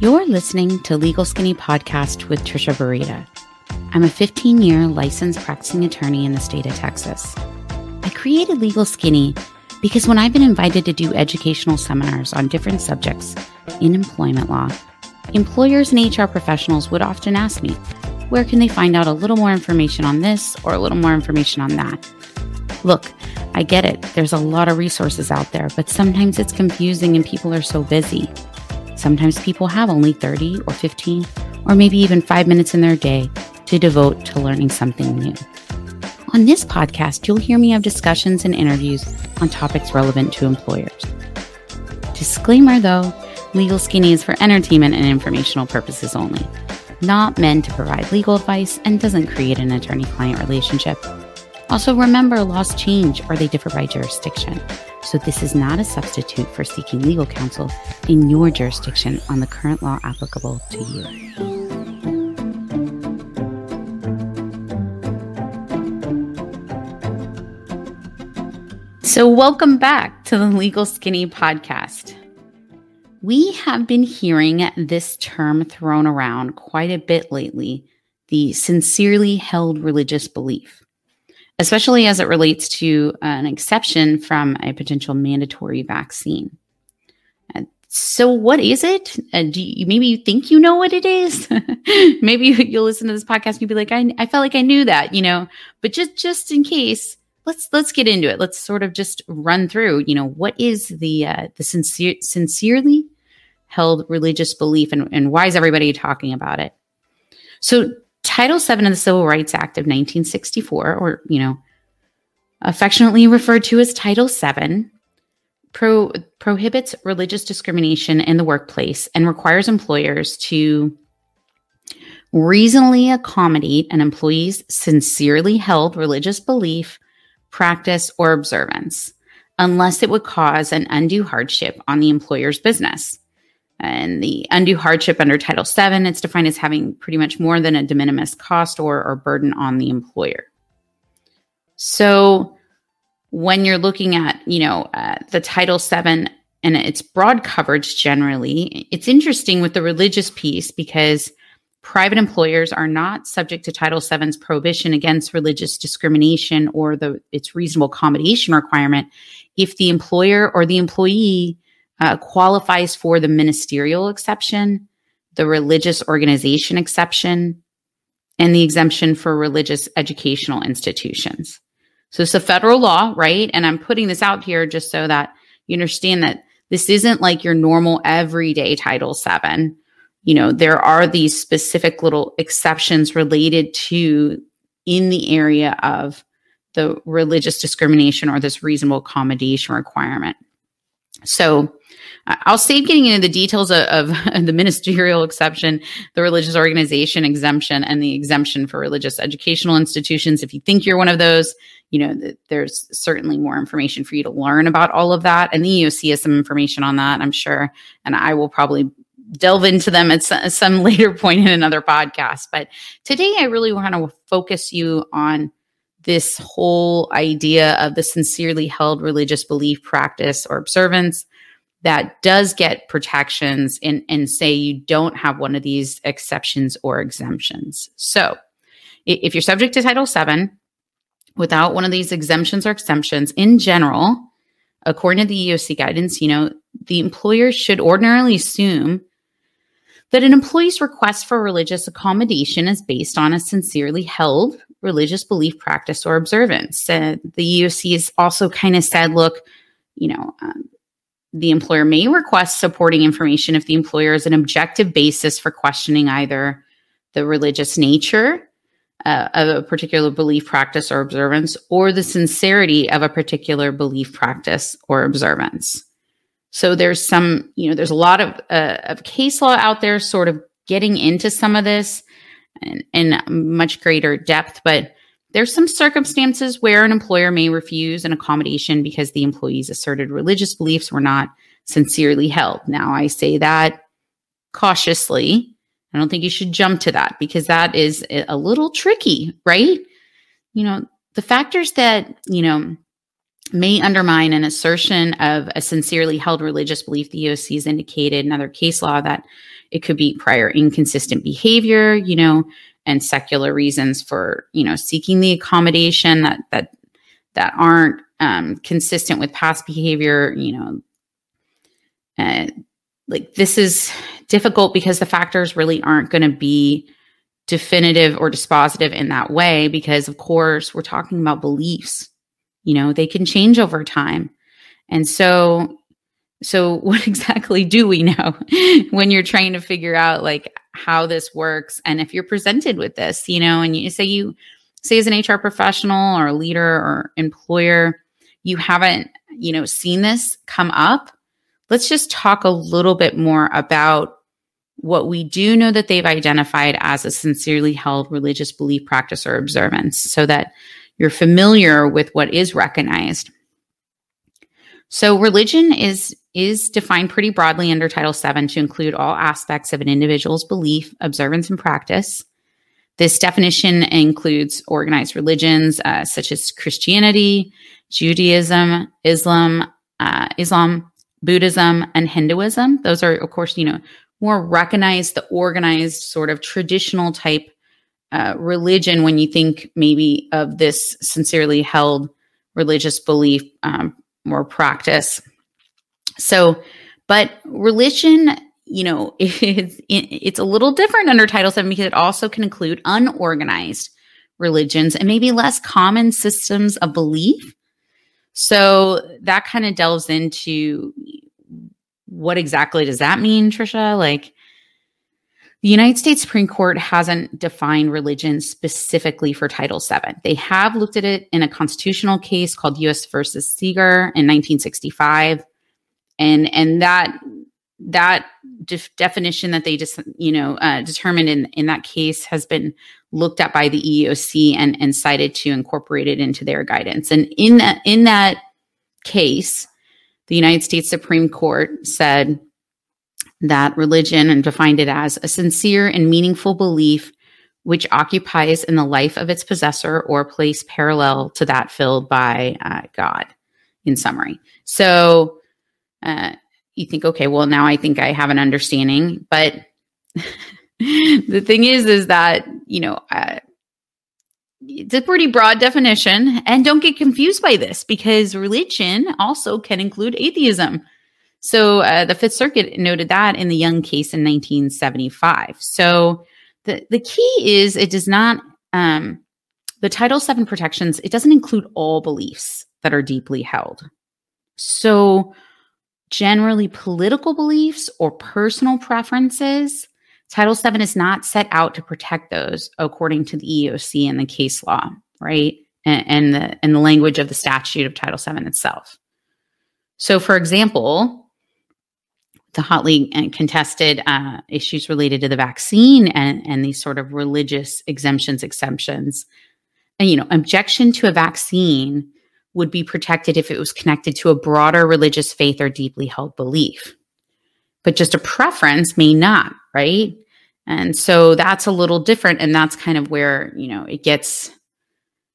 You're listening to Legal Skinny Podcast with Trisha Burita. I'm a 15 year licensed practicing attorney in the state of Texas. I created Legal Skinny because when I've been invited to do educational seminars on different subjects in employment law, employers and HR professionals would often ask me, where can they find out a little more information on this or a little more information on that? Look, I get it. There's a lot of resources out there, but sometimes it's confusing and people are so busy. Sometimes people have only 30 or 15 or maybe even five minutes in their day to devote to learning something new. On this podcast, you'll hear me have discussions and interviews on topics relevant to employers. Disclaimer though, Legal Skinny is for entertainment and informational purposes only, not meant to provide legal advice and doesn't create an attorney client relationship. Also, remember laws change or they differ by jurisdiction. So, this is not a substitute for seeking legal counsel in your jurisdiction on the current law applicable to you. So, welcome back to the Legal Skinny podcast. We have been hearing this term thrown around quite a bit lately the sincerely held religious belief especially as it relates to an exception from a potential mandatory vaccine. so, what is it? Uh, do you maybe you think you know what it is? maybe you'll listen to this podcast and you'll be like, I, I felt like I knew that, you know. But just just in case, let's let's get into it. Let's sort of just run through. You know, what is the uh, the sincere sincerely held religious belief, and, and why is everybody talking about it? So, Title VII of the Civil Rights Act of 1964, or, you know, affectionately referred to as Title VII, pro- prohibits religious discrimination in the workplace and requires employers to reasonably accommodate an employee's sincerely held religious belief, practice, or observance, unless it would cause an undue hardship on the employer's business. And the undue hardship under Title VII, it's defined as having pretty much more than a de minimis cost or, or burden on the employer. So when you're looking at, you know, uh, the Title VII and its broad coverage generally, it's interesting with the religious piece because private employers are not subject to Title VII's prohibition against religious discrimination or the its reasonable accommodation requirement if the employer or the employee uh, qualifies for the ministerial exception, the religious organization exception, and the exemption for religious educational institutions. So it's a federal law, right? And I'm putting this out here just so that you understand that this isn't like your normal everyday Title VII. You know, there are these specific little exceptions related to in the area of the religious discrimination or this reasonable accommodation requirement. So I'll save getting into the details of, of, the ministerial exception, the religious organization exemption, and the exemption for religious educational institutions. If you think you're one of those, you know, there's certainly more information for you to learn about all of that. And the EEOC has some information on that, I'm sure. And I will probably delve into them at some later point in another podcast. But today, I really want to focus you on this whole idea of the sincerely held religious belief, practice, or observance that does get protections and, and say you don't have one of these exceptions or exemptions. So if you're subject to Title VII without one of these exemptions or exemptions in general, according to the EEOC guidance, you know, the employer should ordinarily assume that an employee's request for religious accommodation is based on a sincerely held religious belief, practice, or observance. Uh, the EEOC has also kind of said, look, you know, um, the employer may request supporting information if the employer has an objective basis for questioning either the religious nature uh, of a particular belief, practice, or observance, or the sincerity of a particular belief, practice, or observance. So there's some, you know, there's a lot of, uh, of case law out there sort of getting into some of this in, in much greater depth, but there's some circumstances where an employer may refuse an accommodation because the employee's asserted religious beliefs were not sincerely held. Now, I say that cautiously. I don't think you should jump to that because that is a little tricky, right? You know, the factors that, you know, may undermine an assertion of a sincerely held religious belief. The EEOC has indicated in other case law that it could be prior inconsistent behavior, you know, and secular reasons for, you know, seeking the accommodation that that that aren't um, consistent with past behavior, you know. Uh, like this is difficult because the factors really aren't going to be definitive or dispositive in that way because of course we're talking about beliefs you know they can change over time and so so what exactly do we know when you're trying to figure out like how this works? And if you're presented with this you know and you say you say as an hr professional or a leader or employer you haven't you know seen this come up let's just talk a little bit more about what we do know that they've identified as a sincerely held religious belief practice or observance so that you're familiar with what is recognized. So religion is is defined pretty broadly under title 7 to include all aspects of an individual's belief observance and practice this definition includes organized religions uh, such as christianity judaism islam uh, islam buddhism and hinduism those are of course you know more recognized, the organized sort of traditional type uh, religion when you think maybe of this sincerely held religious belief um, or practice. So, but religion, you know, it's, it's a little different under Title VII because it also can include unorganized religions and maybe less common systems of belief. So that kind of delves into what exactly does that mean, Trisha? Like, the United States Supreme Court hasn't defined religion specifically for Title VII. They have looked at it in a constitutional case called U.S. versus Seeger in 1965, and and that that def- definition that they just you know uh, determined in in that case has been looked at by the EEOC and and cited to incorporate it into their guidance. And in that in that case, the United States Supreme Court said that religion and defined it as a sincere and meaningful belief which occupies in the life of its possessor or place parallel to that filled by uh, God, in summary. So uh, you think, okay, well, now I think I have an understanding. But the thing is, is that, you know, uh, it's a pretty broad definition. And don't get confused by this because religion also can include atheism. So uh, the Fifth Circuit noted that in the Young case in 1975. So the, the key is it does not, um, the Title VII protections, it doesn't include all beliefs that are deeply held. So generally, political beliefs or personal preferences Title VII is not set out to protect those according to the EEOC and the case law, right? And, and, the and the language of the statute of Title VII itself. So, for example, the hotly contested uh, issues related to the vaccine and, and these sort of religious exemptions, exemptions, and you know, objection to a vaccine would be protected if it was connected to a broader religious faith or deeply held belief but just a preference may not, right? And so that's a little different. And that's kind of where, you know, it gets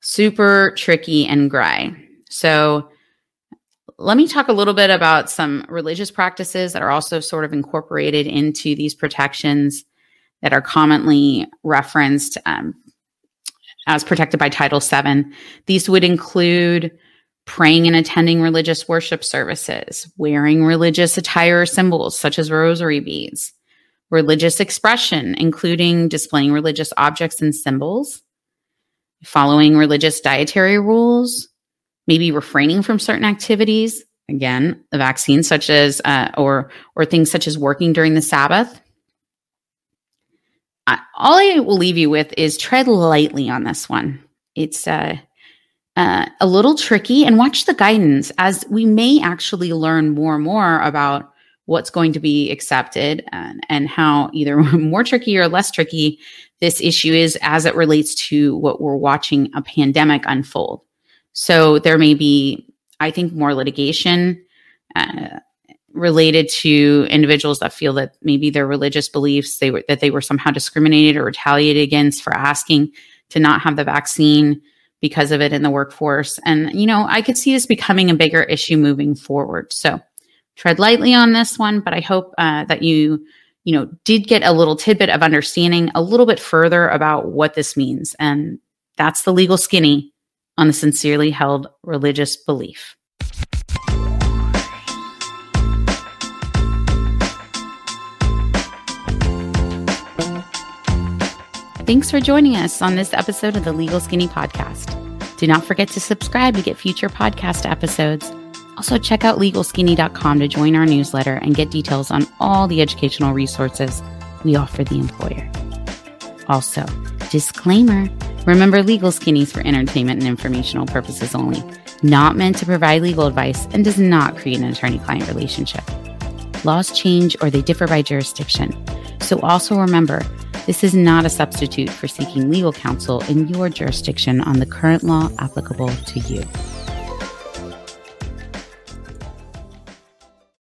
super tricky and gray. So let me talk a little bit about some religious practices that are also sort of incorporated into these protections that are commonly referenced um, as protected by Title VII. These would include praying and attending religious worship services, wearing religious attire or symbols such as rosary beads, religious expression, including displaying religious objects and symbols, following religious dietary rules, maybe refraining from certain activities, again, the vaccine, such as uh, or or things such as working during the Sabbath. All I will leave you with is tread lightly on this one. It's uh, uh, a little tricky and watch the guidance as we may actually learn more and more about what's going to be accepted and, and how either more tricky or less tricky this issue is as it relates to what we're watching a pandemic unfold. So there may be, I think, more litigation uh, related to individuals that feel that maybe their religious beliefs they were that they were somehow discriminated or retaliated against for asking to not have the vaccine because of it in the workforce. And, you know, I could see this becoming a bigger issue moving forward. So tread lightly on this one, but I hope uh, that you, you know, did get a little tidbit of understanding a little bit further about what this means. And that's the legal skinny on the sincerely held religious belief. Thanks for joining us on this episode of the Legal Skinny Podcast. Do not forget to subscribe to get future podcast episodes. Also, check out legalskinny.com to join our newsletter and get details on all the educational resources we offer the employer. Also, disclaimer remember, Legal Skinny for entertainment and informational purposes only, not meant to provide legal advice, and does not create an attorney client relationship. Laws change or they differ by jurisdiction. So, also remember, this is not a substitute for seeking legal counsel in your jurisdiction on the current law applicable to you.